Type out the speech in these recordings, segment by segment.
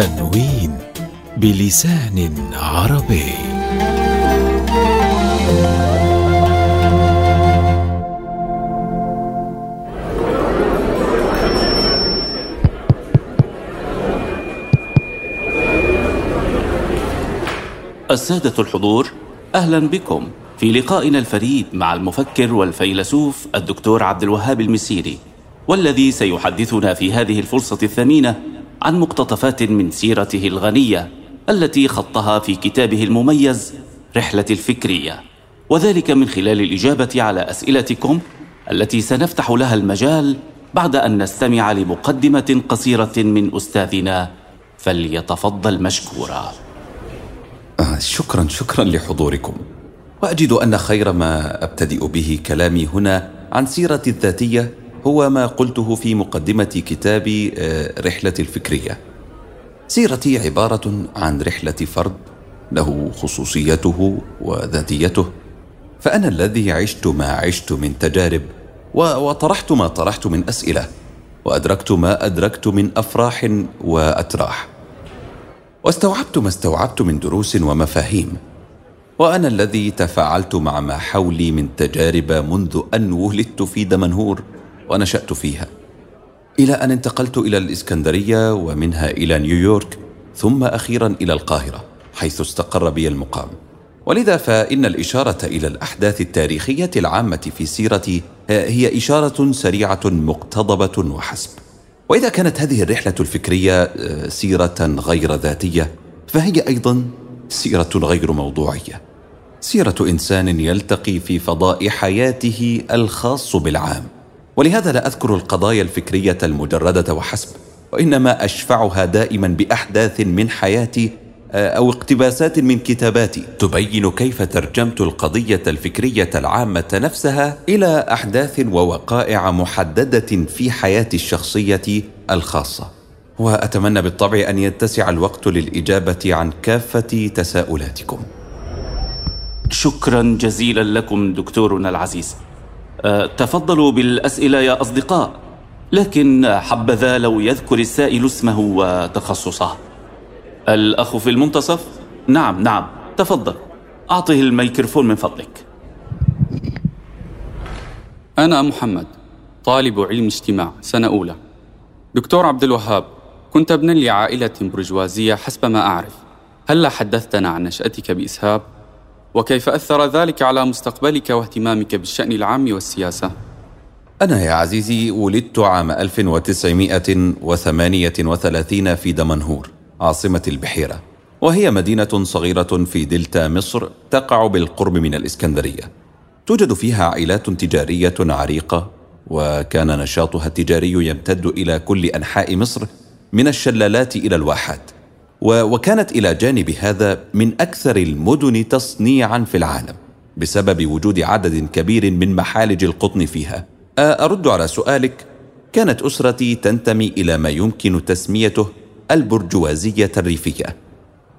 تنوين بلسان عربي. السادة الحضور أهلا بكم في لقائنا الفريد مع المفكر والفيلسوف الدكتور عبد الوهاب المسيري والذي سيحدثنا في هذه الفرصة الثمينة عن مقتطفات من سيرته الغنية التي خطها في كتابه المميز رحلة الفكرية. وذلك من خلال الإجابة على أسئلتكم التي سنفتح لها المجال بعد أن نستمع لمقدمة قصيرة من أستاذنا فليتفضل مشكورا. آه، شكرا شكرا لحضوركم. وأجد أن خير ما أبتدئ به كلامي هنا عن سيرتي الذاتية هو ما قلته في مقدمة كتابي آه، رحلة الفكرية. سيرتي عبارة عن رحلة فرد له خصوصيته وذاتيته. فأنا الذي عشت ما عشت من تجارب وطرحت ما طرحت من أسئلة وأدركت ما أدركت من أفراح وأتراح. واستوعبت ما استوعبت من دروس ومفاهيم. وأنا الذي تفاعلت مع ما حولي من تجارب منذ أن ولدت في دمنهور. ونشأت فيها إلى أن انتقلت إلى الإسكندرية ومنها إلى نيويورك ثم أخيرا إلى القاهرة حيث استقر بي المقام. ولذا فإن الإشارة إلى الأحداث التاريخية العامة في سيرتي هي إشارة سريعة مقتضبة وحسب. وإذا كانت هذه الرحلة الفكرية آه، سيرة غير ذاتية فهي أيضا سيرة غير موضوعية. سيرة إنسان يلتقي في فضاء حياته الخاص بالعام. ولهذا لا أذكر القضايا الفكرية المجردة وحسب وإنما أشفعها دائما بأحداث من حياتي آه، أو اقتباسات من كتاباتي. تبين كيف ترجمت القضية الفكرية العامة نفسها إلى أحداث ووقائع محددة في حياتي الشخصية الخاصة. وأتمنى بالطبع أن يتسع الوقت للإجابة عن كافة تساؤلاتكم. شكرا جزيلا لكم دكتورنا العزيز. تفضلوا بالأسئلة يا أصدقاء. لكن حبذا لو يذكر السائل اسمه وتخصصه. الأخ في المنتصف؟ نعم نعم. تفضل. أعطه الميكروفون من فضلك. أنا محمد طالب علم اجتماع سنة أولى. دكتور عبد الوهاب كنت ابنا لعائلة برجوازية حسب ما أعرف. هل حدثتنا عن نشأتك بإسهاب؟ وكيف أثر ذلك على مستقبلك واهتمامك بالشأن العام والسياسة؟ أنا يا عزيزي ولدت عام 1938 في دمنهور عاصمة البحيرة وهي مدينة صغيرة في دلتا مصر تقع بالقرب من الإسكندرية توجد فيها عائلات تجارية عريقة وكان نشاطها التجاري يمتد إلى كل أنحاء مصر من الشلالات إلى الواحات وكانت إلى جانب هذا من أكثر المدن تصنيعا في العالم بسبب وجود عدد كبير من محالج القطن فيها. أرد على سؤالك كانت أسرتي تنتمي إلى ما يمكن تسميته البرجوازية الريفية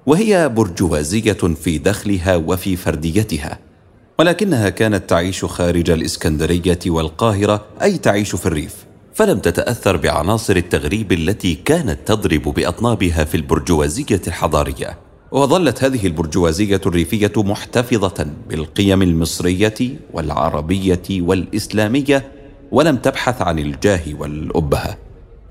وهي برجوازية في دخلها وفي فرديتها ولكنها كانت تعيش خارج الإسكندرية والقاهرة أي تعيش في الريف. فلم تتأثر بعناصر التغريب التي كانت تضرب بأطنابها في البرجوازية الحضارية. وظلت هذه البرجوازية الريفية محتفظة بالقيم المصرية والعربية والإسلامية ولم تبحث عن الجاه والأبهة.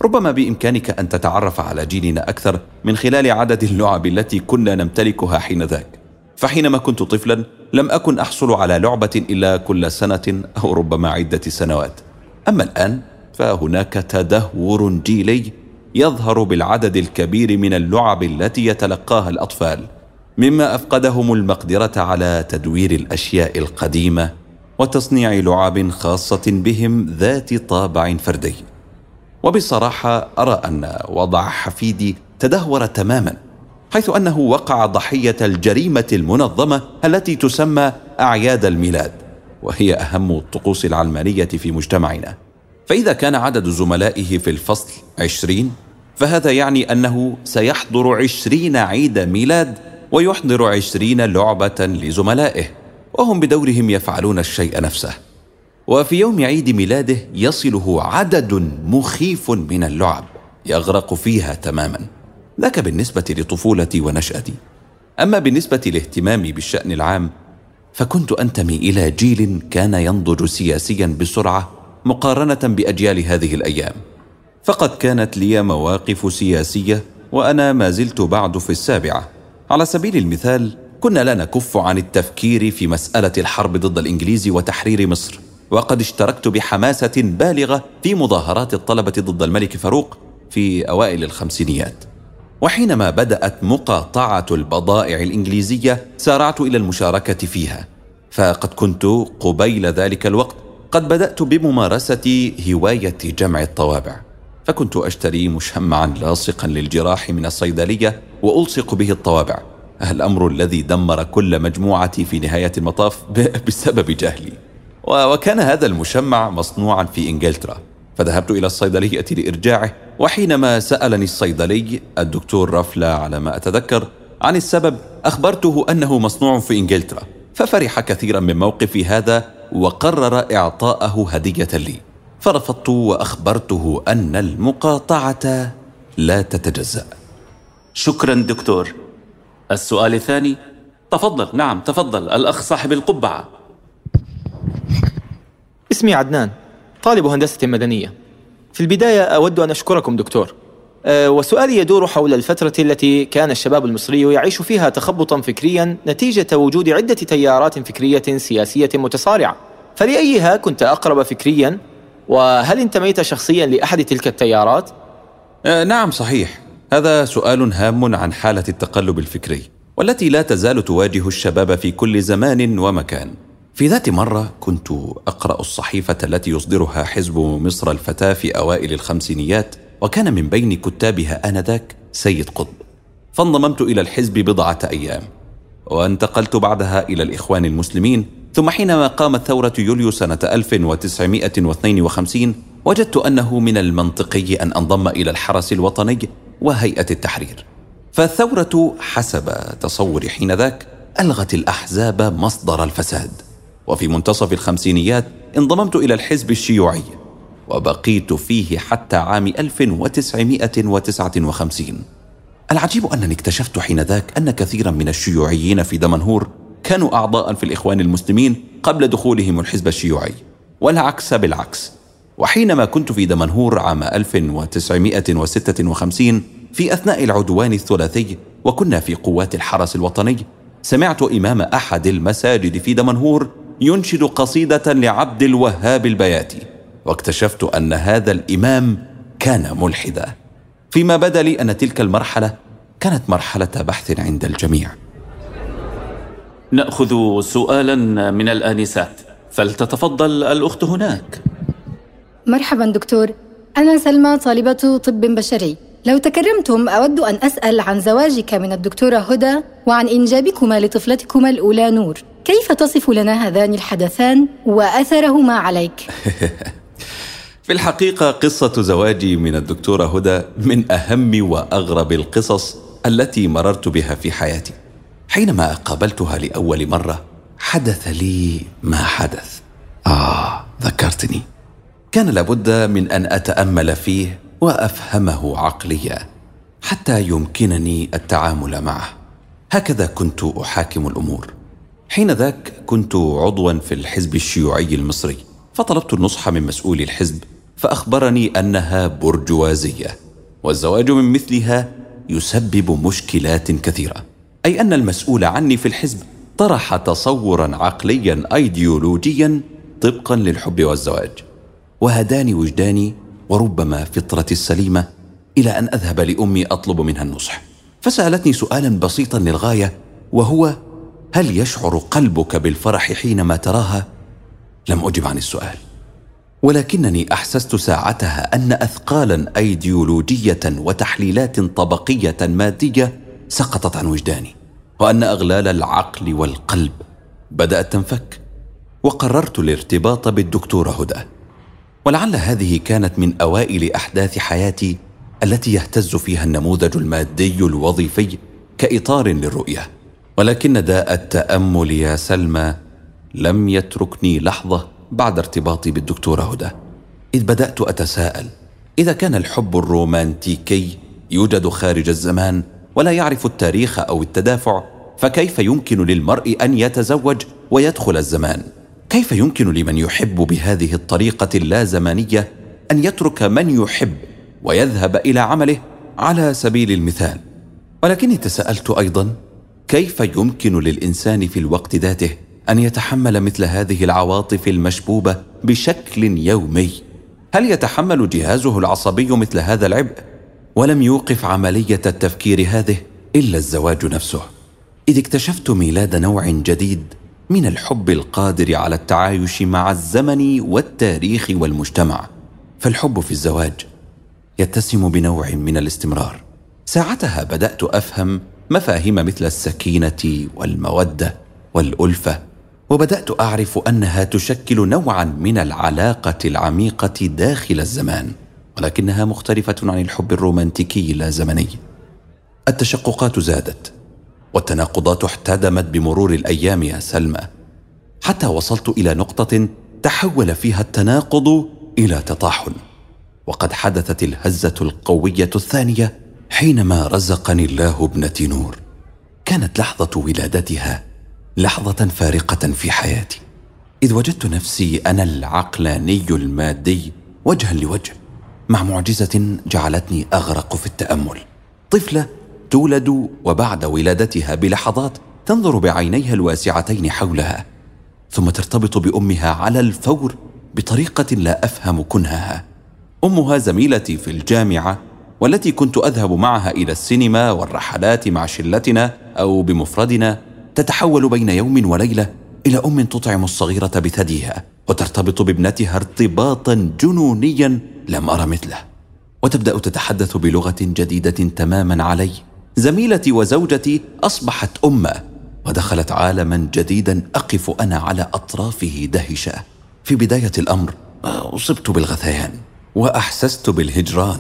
ربما بإمكانك أن تتعرف على جيلنا أكثر من خلال عدد اللعب التي كنا نمتلكها حينذاك. فحينما كنت طفلا لم أكن أحصل على لعبة إلا كل سنة أو ربما عدة سنوات. أما الآن فهناك تدهور جيلي يظهر بالعدد الكبير من اللعب التي يتلقاها الأطفال مما أفقدهم المقدرة على تدوير الأشياء القديمة وتصنيع لعب خاصة بهم ذات طابع فردي. وبصراحة أرى أن وضع حفيدي تدهور تماما حيث أنه وقع ضحية الجريمة المنظمة التي تسمى أعياد الميلاد وهي أهم الطقوس العلمانية في مجتمعنا. فإذا كان عدد زملائه في الفصل عشرين فهذا يعني أنه سيحضر عشرين عيد ميلاد ويحضر عشرين لعبة لزملائه وهم بدورهم يفعلون الشيء نفسه. وفي يوم عيد ميلاده يصله عدد مخيف من اللعب يغرق فيها تماما. ذاك بالنسبة لطفولتي ونشأتي. أما بالنسبة لاهتمامي بالشأن العام فكنت أنتمي إلى جيل كان ينضج سياسيا بسرعة مقارنة بأجيال هذه الأيام. فقد كانت لي مواقف سياسية وأنا ما زلت بعد في السابعة. على سبيل المثال كنا لا نكف عن التفكير في مسألة الحرب ضد الإنجليز وتحرير مصر. وقد اشتركت بحماسة بالغة في مظاهرات الطلبة ضد الملك فاروق في أوائل الخمسينيات. وحينما بدأت مقاطعة البضائع الإنجليزية سارعت إلى المشاركة فيها. فقد كنت قبيل ذلك الوقت قد بدأت بممارسة هواية جمع الطوابع فكنت أشتري مشمعا لاصقا للجراح من الصيدلية وألصق به الطوابع. الأمر الذي دمر كل مجموعتي في نهاية المطاف بسبب جهلي. وكان هذا المشمع مصنوعا في إنجلترا فذهبت إلى الصيدلية لإرجاعه وحينما سألني الصيدلي الدكتور رفلا على ما أتذكر عن السبب أخبرته أنه مصنوع في إنجلترا. ففرح كثيرا من موقفي هذا وقرر إعطاءه هدية لي. فرفضت وأخبرته أن المقاطعة لا تتجزأ. شكرا دكتور. السؤال الثاني. تفضل. نعم تفضل. الأخ صاحب القبعة. اسمي عدنان طالب هندسة مدنية. في البداية أود أن أشكركم دكتور. وسؤالي يدور حول الفترة التي كان الشباب المصري يعيش فيها تخبطا فكريا نتيجة وجود عدة تيارات فكرية سياسية متصارعة. فلأيها كنت أقرب فكريا؟ وهل انتميت شخصيا لأحد تلك التيارات؟ أه نعم صحيح. هذا سؤال هام عن حالة التقلب الفكري والتي لا تزال تواجه الشباب في كل زمان ومكان. في ذات مرة كنت أقرأ الصحيفة التي يصدرها حزب مصر الفتاة في أوائل الخمسينيات وكان من بين كتابها آنذاك سيد قطب. فانضممت إلى الحزب بضعة أيام وانتقلت بعدها إلى الإخوان المسلمين ثم حينما قامت ثورة يوليو سنة 1952 وجدت أنه من المنطقي أن أنضم إلى الحرس الوطني وهيئة التحرير. فالثورة حسب تصوري حينذاك ألغت الأحزاب مصدر الفساد. وفي منتصف الخمسينيات انضممت إلى الحزب الشيوعي وبقيت فيه حتى عام 1959 العجيب أنني اكتشفت حينذاك أن كثيرا من الشيوعيين في دمنهور كانوا أعضاء في الإخوان المسلمين قبل دخولهم الحزب الشيوعي والعكس بالعكس. وحينما كنت في دمنهور عام 1956 في أثناء العدوان الثلاثي وكنا في قوات الحرس الوطني سمعت إمام أحد المساجد في دمنهور ينشد قصيدة لعبد الوهاب البياتي. واكتشفت أن هذا الإمام كان ملحدا. فيما بدا لي أن تلك المرحلة كانت مرحلة بحث عند الجميع. نأخذ سؤالا من الآنسات. فلتتفضل الأخت هناك. مرحبا دكتور. أنا سلمى طالبة طب بشري. لو تكرمتم أود أن أسأل عن زواجك من الدكتورة هدى وعن إنجابكما لطفلتكما الأولى نور. كيف تصف لنا هذان الحدثان وأثرهما عليك؟ في الحقيقة قصة زواجي من الدكتورة هدى من أهم وأغرب القصص التي مررت بها في حياتي. حينما قابلتها لأول مرة حدث لي ما حدث. آه ذكرتني. كان لابد من أن أتأمل فيه وأفهمه عقليا حتى يمكنني التعامل معه. هكذا كنت أحاكم الأمور. حين ذاك كنت عضوا في الحزب الشيوعي المصري فطلبت النصح من مسؤول الحزب فأخبرني أنها برجوازية والزواج من مثلها يسبب مشكلات كثيرة. أي أن المسؤول عني في الحزب طرح تصورا عقليا أيديولوجيا طبقا للحب والزواج. وهداني وجداني وربما فطرتي السليمة إلى أن أذهب لأمي أطلب منها النصح. فسألتني سؤالا بسيطا للغاية وهو هل يشعر قلبك بالفرح حينما تراها؟ لم أجب عن السؤال. ولكنني أحسست ساعتها أن اثقالا أيديولوجية وتحليلات طبقية مادية سقطت عن وجداني وأن أغلال العقل والقلب بدأت تنفك وقررت الارتباط بالدكتوره هدى. ولعل هذه كانت من أوائل أحداث حياتي التي يهتز فيها النموذج المادي الوظيفي كإطار للرؤية. ولكن داء التأمل يا سلمى لم يتركني لحظة بعد ارتباطي بالدكتوره هدى. إذ بدأت أتساءل إذا كان الحب الرومانتيكي يوجد خارج الزمان ولا يعرف التاريخ أو التدافع فكيف يمكن للمرء أن يتزوج ويدخل الزمان؟ كيف يمكن لمن يحب بهذه الطريقة اللازمانية أن يترك من يحب ويذهب إلى عمله على سبيل المثال؟ ولكني تساءلت أيضا كيف يمكن للإنسان في الوقت ذاته أن يتحمل مثل هذه العواطف المشبوبة بشكل يومي. هل يتحمل جهازه العصبي مثل هذا العبء؟ ولم يوقف عملية التفكير هذه إلا الزواج نفسه. إذ اكتشفت ميلاد نوع جديد من الحب القادر على التعايش مع الزمن والتاريخ والمجتمع. فالحب في الزواج يتسم بنوع من الاستمرار. ساعتها بدأت أفهم مفاهيم مثل السكينة والمودة والألفة. وبدأت أعرف أنها تشكل نوعا من العلاقة العميقة داخل الزمان ولكنها مختلفة عن الحب الرومانتيكي اللازمني. التشققات زادت والتناقضات احتدمت بمرور الأيام يا سلمى. حتى وصلت إلى نقطة تحول فيها التناقض إلى تطاحن وقد حدثت الهزة القوية الثانية حينما رزقني الله ابنة نور. كانت لحظة ولادتها لحظة فارقة في حياتي. إذ وجدت نفسي أنا العقلاني المادي وجها لوجه مع معجزة جعلتني أغرق في التأمل. طفلة تولد وبعد ولادتها بلحظات تنظر بعينيها الواسعتين حولها ثم ترتبط بأمها على الفور بطريقة لا أفهم كنهها. أمها زميلتي في الجامعة والتي كنت أذهب معها إلى السينما والرحلات مع شلتنا أو بمفردنا تتحول بين يوم وليلة إلى أم تطعم الصغيرة بثديها وترتبط بابنتها ارتباطا جنونيا لم ارى مثله. وتبدأ تتحدث بلغة جديدة تماما علي. زميلتي وزوجتي أصبحت امه ودخلت عالما جديدا أقف أنا على أطرافه دهشة. في بداية الأمر أصبت بالغثيان وأحسست بالهجران.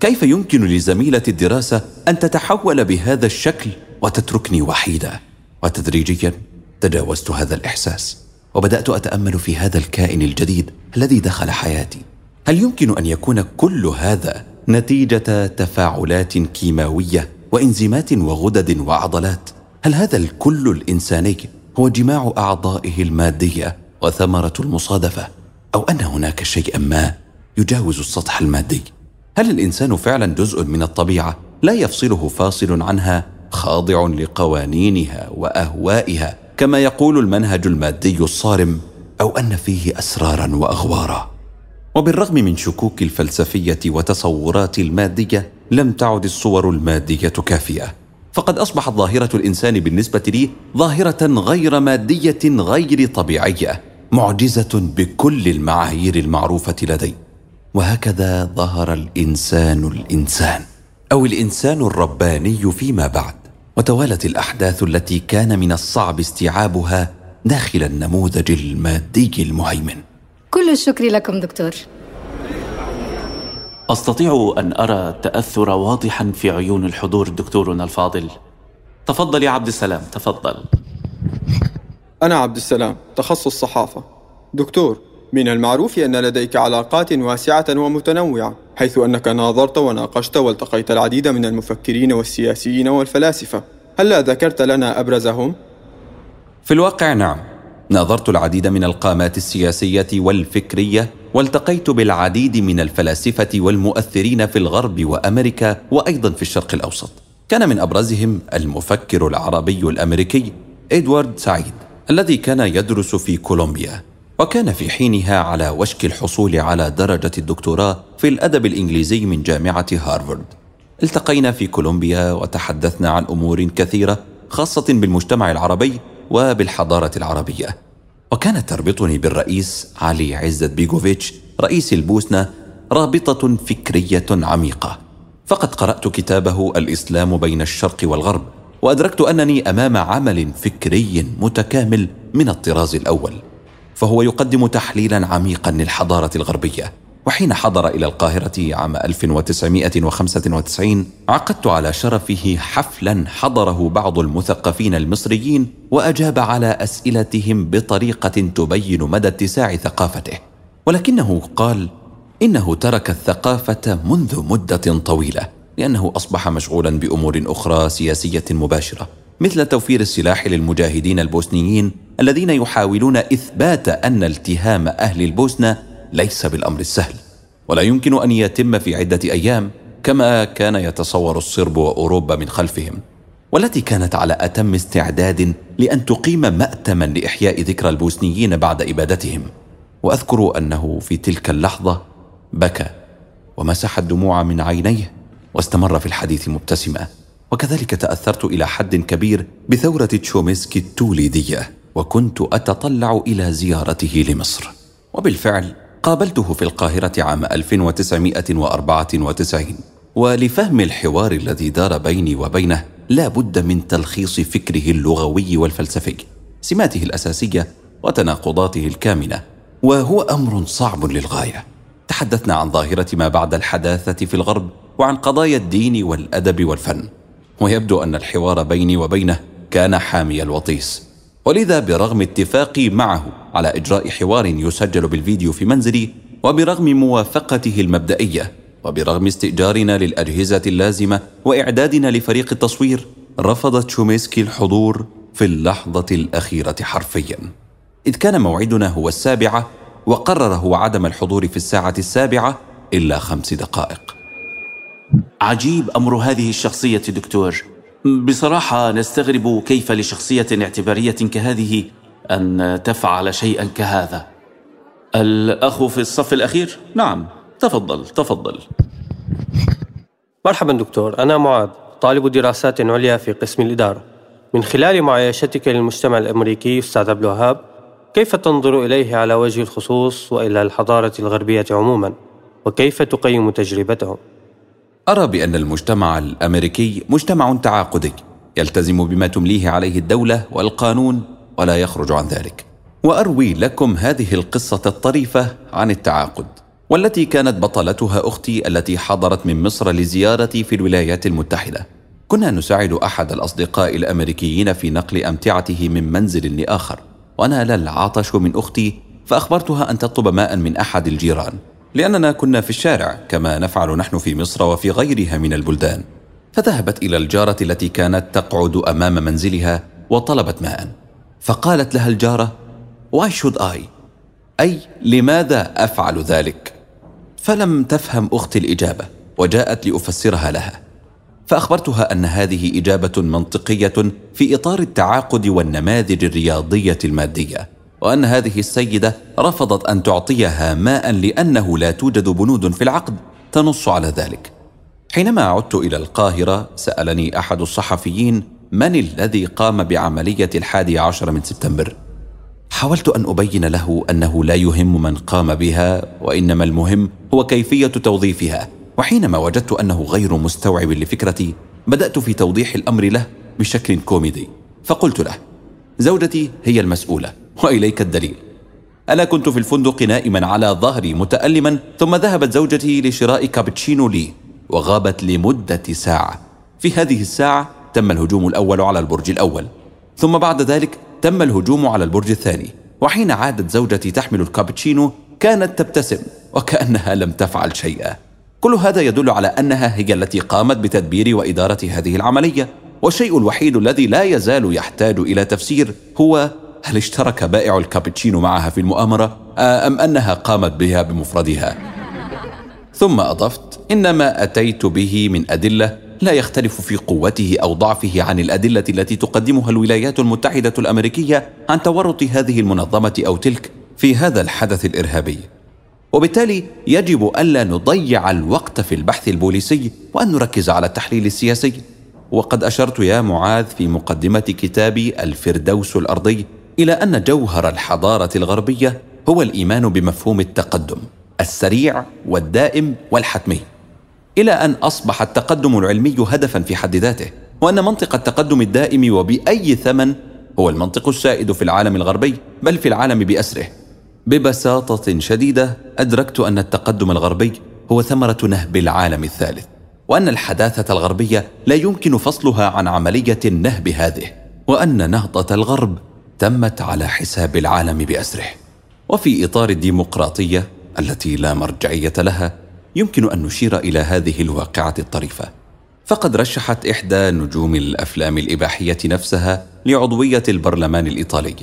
كيف يمكن لزميله الدراسة أن تتحول بهذا الشكل وتتركني وحيده وتدريجيا تجاوزت هذا الإحساس وبدأت أتأمل في هذا الكائن الجديد الذي دخل حياتي. هل يمكن أن يكون كل هذا نتيجة تفاعلات كيماوية وإنزيمات وغدد وعضلات؟ هل هذا الكل الإنساني هو جماع أعضائه المادية وثمرة المصادفة؟ أو أن هناك شيئا ما يجاوز السطح المادي؟ هل الإنسان فعلا جزء من الطبيعة لا يفصله فاصل عنها خاضع لقوانينها وأهوائها كما يقول المنهج المادي الصارم أو أن فيه أسرارا وأغوارا. وبالرغم من شكوك الفلسفية وتصورات المادية لم تعد الصور المادية كافية. فقد أصبحت ظاهرة الإنسان بالنسبة لي ظاهرة غير مادية غير طبيعية معجزة بكل المعايير المعروفة لدي. وهكذا ظهر الإنسان الإنسان. أو الإنسان الرباني فيما بعد. وتوالت الأحداث التي كان من الصعب استيعابها داخل النموذج المادي المهيمن. كل الشكر لكم دكتور. أستطيع أن أرى التاثر واضحا في عيون الحضور دكتورنا الفاضل. تفضل يا عبد السلام تفضل. أنا عبد السلام تخصص صحافه دكتور من المعروف أن لديك علاقات واسعة ومتنوعة حيث أنك ناظرت وناقشت والتقيت العديد من المفكرين والسياسيين والفلاسفة. هلا ذكرت لنا أبرزهم؟ في الواقع نعم. ناظرت العديد من القامات السياسية والفكرية والتقيت بالعديد من الفلاسفة والمؤثرين في الغرب وأمريكا وأيضا في الشرق الأوسط. كان من أبرزهم المفكر العربي الأمريكي إدوارد سعيد الذي كان يدرس في كولومبيا. وكان في حينها على وشك الحصول على درجة الدكتوراه في الأدب الإنجليزي من جامعة هارفارد. التقينا في كولومبيا وتحدثنا عن أمور كثيرة خاصة بالمجتمع العربي وبالحضارة العربية. وكانت تربطني بالرئيس علي عزت بيغوفيتش رئيس البوسنة رابطة فكرية عميقة. فقد قرأت كتابه الإسلام بين الشرق والغرب وأدركت أنني أمام عمل فكري متكامل من الطراز الأول. فهو يقدم تحليلا عميقا للحضارة الغربية. وحين حضر إلى القاهرة عام 1995 عقدت على شرفه حفلا حضره بعض المثقفين المصريين وأجاب على أسئلتهم بطريقة تبين مدى اتساع ثقافته. ولكنه قال إنه ترك الثقافة منذ مدة طويلة لأنه أصبح مشغولا بأمور أخرى سياسية مباشرة مثل توفير السلاح للمجاهدين البوسنيين الذين يحاولون إثبات أن التهام أهل البوسنة ليس بالأمر السهل ولا يمكن أن يتم في عدة أيام كما كان يتصور الصرب وأوروبا من خلفهم والتي كانت على أتم استعداد لأن تقيم مأتما لإحياء ذكرى البوسنيين بعد إبادتهم. وأذكر أنه في تلك اللحظة بكى ومسح الدموع من عينيه واستمر في الحديث مبتسما. وكذلك تأثرت إلى حد كبير بثورة تشومسكي التوليدية. وكنت أتطلع إلى زيارته لمصر. وبالفعل قابلته في القاهرة عام 1994 ولفهم الحوار الذي دار بيني وبينه لا بد من تلخيص فكره اللغوي والفلسفي سماته الأساسية وتناقضاته الكامنة وهو أمر صعب للغاية. تحدثنا عن ظاهرة ما بعد الحداثة في الغرب وعن قضايا الدين والأدب والفن. ويبدو أن الحوار بيني وبينه كان حامي الوطيس. ولذا برغم اتفاقي معه على إجراء حوار يسجل بالفيديو في منزلي وبرغم موافقته المبدئية وبرغم استئجارنا للأجهزة اللازمة وإعدادنا لفريق التصوير رفض تشوميسكي الحضور في اللحظة الأخيرة حرفيا. إذ كان موعدنا هو السابعة وقرر هو عدم الحضور في الساعة السابعة إلا خمس دقائق. عجيب أمر هذه الشخصية دكتور. بصراحة نستغرب كيف لشخصية اعتبارية كهذه أن تفعل شيئا كهذا الأخ في الصف الأخير؟ نعم تفضل تفضل مرحبا دكتور أنا معاذ طالب دراسات عليا في قسم الإدارة من خلال معايشتك للمجتمع الأمريكي أستاذ عبد الوهاب كيف تنظر إليه على وجه الخصوص وإلى الحضارة الغربية عموما وكيف تقيم تجربتهم؟ أرى بأن المجتمع الأمريكي مجتمع تعاقدي يلتزم بما تمليه عليه الدولة والقانون ولا يخرج عن ذلك. وأروي لكم هذه القصة الطريفة عن التعاقد والتي كانت بطلتها أختي التي حضرت من مصر لزيارتي في الولايات المتحدة. كنا نساعد أحد الأصدقاء الأمريكيين في نقل أمتعته من منزل لآخر ونال العطش من أختي فأخبرتها أن تطلب ماء من أحد الجيران. لأننا كنا في الشارع كما نفعل نحن في مصر وفي غيرها من البلدان فذهبت إلى الجارة التي كانت تقعد أمام منزلها وطلبت ماء فقالت لها الجارة Why should I؟ أي لماذا أفعل ذلك؟ فلم تفهم أختي الإجابة وجاءت لأفسرها لها فأخبرتها أن هذه إجابة منطقية في إطار التعاقد والنماذج الرياضية المادية وأن هذه السيدة رفضت أن تعطيها ماء لأنه لا توجد بنود في العقد. تنص على ذلك. حينما عدت إلى القاهرة سألني أحد الصحفيين من الذي قام بعملية الحادي عشر من سبتمبر. حاولت أن أبين له أنه لا يهم من قام بها وإنما المهم هو كيفية توظيفها. وحينما وجدت أنه غير مستوعب لفكرتي بدأت في توضيح الأمر له بشكل كوميدي. فقلت له زوجتي هي المسؤولة. وإليك الدليل. أنا كنت في الفندق نائما على ظهري متألما ثم ذهبت زوجتي لشراء كابتشينو لي وغابت لمدة ساعة. في هذه الساعة تم الهجوم الأول على البرج الأول ثم بعد ذلك تم الهجوم على البرج الثاني. وحين عادت زوجتي تحمل الكابتشينو كانت تبتسم وكأنها لم تفعل شيئا. كل هذا يدل على أنها هي التي قامت بتدبير وإدارة هذه العملية. والشيء الوحيد الذي لا يزال يحتاج إلى تفسير هو هل اشترك بائع الكابتشينو معها في المؤامرة؟ أم أنها قامت بها بمفردها؟ ثم أضفت إن ما أتيت به من أدلة لا يختلف في قوته أو ضعفه عن الأدلة التي تقدمها الولايات المتحدة الأمريكية عن تورط هذه المنظمة أو تلك في هذا الحدث الإرهابي. وبالتالي يجب ألا نضيع الوقت في البحث البوليسي وأن نركز على التحليل السياسي. وقد أشرت يا معاذ في مقدمة كتابي الفردوس الأرضي إلى أن جوهر الحضارة الغربية هو الإيمان بمفهوم التقدم السريع والدائم والحتمي إلى أن أصبح التقدم العلمي هدفا في حد ذاته وأن منطق التقدم الدائم وبأي ثمن هو المنطق السائد في العالم الغربي بل في العالم بأسره. ببساطة شديدة أدركت أن التقدم الغربي هو ثمرة نهب العالم الثالث وأن الحداثة الغربية لا يمكن فصلها عن عملية النهب هذه وأن نهضة الغرب تمت على حساب العالم بأسره. وفي إطار الديمقراطية التي لا مرجعية لها يمكن أن نشير إلى هذه الواقعة الطريفة. فقد رشحت إحدى نجوم الأفلام الإباحية نفسها لعضوية البرلمان الإيطالي.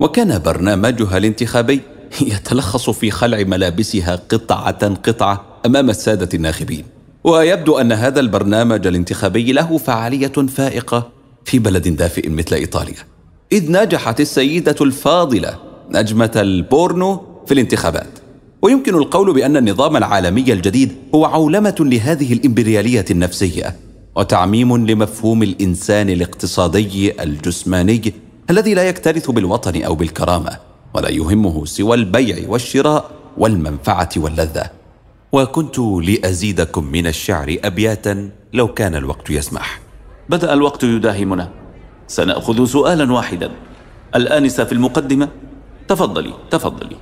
وكان برنامجها الانتخابي يتلخص في خلع ملابسها قطعة قطعة أمام السادة الناخبين. ويبدو أن هذا البرنامج الانتخابي له فعالية فائقة في بلد دافئ مثل إيطاليا. إذ نجحت السيدة الفاضلة نجمة البورنو في الانتخابات. ويمكن القول بأن النظام العالمي الجديد هو عولمة لهذه الإمبريالية النفسية وتعميم لمفهوم الإنسان الاقتصادي الجسماني الذي لا يكترث بالوطن أو بالكرامة ولا يهمه سوى البيع والشراء والمنفعة واللذة. وكنت لأزيدكم من الشعر أبياتا لو كان الوقت يسمح. بدأ الوقت يداهمنا. سنأخذ سؤالا واحدا. الآنسة في المقدمة. تفضلي تفضلي.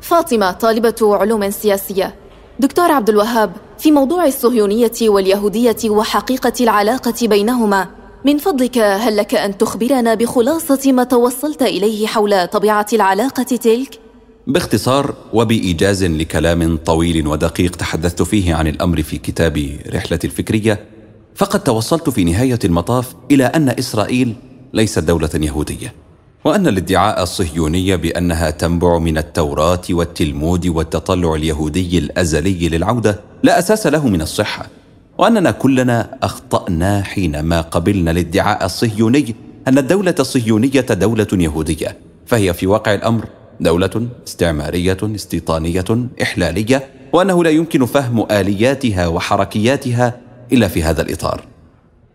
فاطمة طالبة علوم سياسية. دكتور عبد الوهاب في موضوع الصهيونية واليهودية وحقيقة العلاقة بينهما من فضلك هل لك أن تخبرنا بخلاصة ما توصلت إليه حول طبيعة العلاقة تلك؟ باختصار وبإيجاز لكلام طويل ودقيق تحدثت فيه عن الأمر في كتابي رحلة الفكرية فقد توصلت في نهاية المطاف إلى أن إسرائيل ليست دولة يهودية وأن الادعاء الصهيوني بأنها تنبع من التوراة والتلمود والتطلع اليهودي الأزلي للعودة لا أساس له من الصحة وأننا كلنا أخطأنا حينما قبلنا الادعاء الصهيوني أن الدولة الصهيونية دولة يهودية فهي في واقع الأمر دولة استعمارية استيطانية إحلالية وأنه لا يمكن فهم آلياتها وحركياتها إلا في هذا الإطار.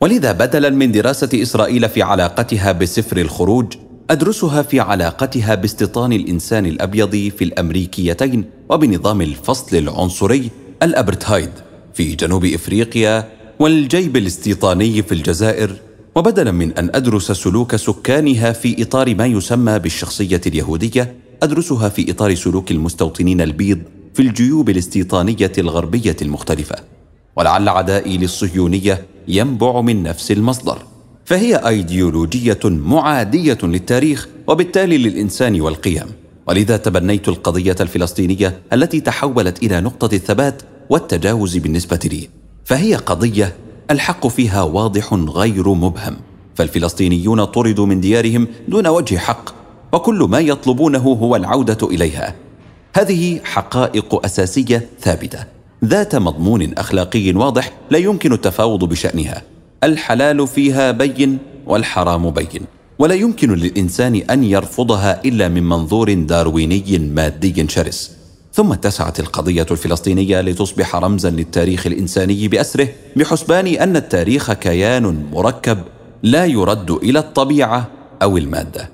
ولذا بدلا من دراسة إسرائيل في علاقتها بسفر الخروج أدرسها في علاقتها باستيطان الإنسان الأبيض في الأمريكيتين وبنظام الفصل العنصري الأبرتهايد في جنوب إفريقيا والجيب الاستيطاني في الجزائر. وبدلا من أن أدرس سلوك سكانها في إطار ما يسمى بالشخصية اليهودية أدرسها في إطار سلوك المستوطنين البيض في الجيوب الاستيطانية الغربية المختلفة. ولعل عدائي للصهيونية ينبع من نفس المصدر. فهي أيديولوجية معادية للتاريخ وبالتالي للإنسان والقيم. ولذا تبنيت القضية الفلسطينية التي تحولت إلى نقطة الثبات والتجاوز بالنسبة لي. فهي قضية الحق فيها واضح غير مبهم. فالفلسطينيون طردوا من ديارهم دون وجه حق وكل ما يطلبونه هو العودة إليها. هذه حقائق أساسية ثابتة. ذات مضمون أخلاقي واضح لا يمكن التفاوض بشأنها. الحلال فيها بين والحرام بين. ولا يمكن للإنسان أن يرفضها إلا من منظور دارويني مادي شرس. ثم اتسعت القضية الفلسطينية لتصبح رمزا للتاريخ الإنساني بأسره بحسبان أن التاريخ كيان مركب لا يرد إلى الطبيعة أو المادة.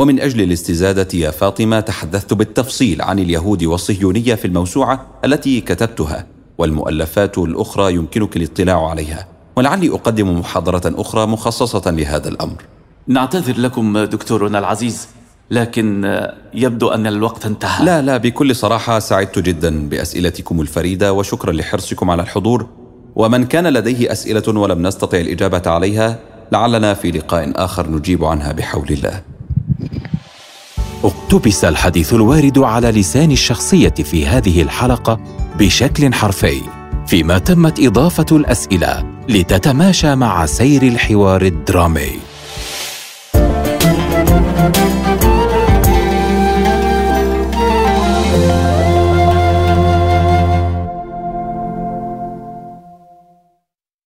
ومن أجل الاستزادة يا فاطمة تحدثت بالتفصيل عن اليهود والصهيونية في الموسوعة التي كتبتها والمؤلفات الأخرى يمكنك الاطلاع عليها. ولعلي أقدم محاضرة أخرى مخصصة لهذا الأمر. نعتذر لكم دكتورنا العزيز لكن يبدو أن الوقت انتهى. لا لا بكل صراحة سعدت جدا بأسئلتكم الفريدة وشكرا لحرصكم على الحضور. ومن كان لديه أسئلة ولم نستطع الإجابة عليها لعلنا في لقاء آخر نجيب عنها بحول الله. اقتبس الحديث الوارد على لسان الشخصية في هذه الحلقة بشكل حرفي فيما تمت إضافة الأسئلة لتتماشى مع سير الحوار الدرامي.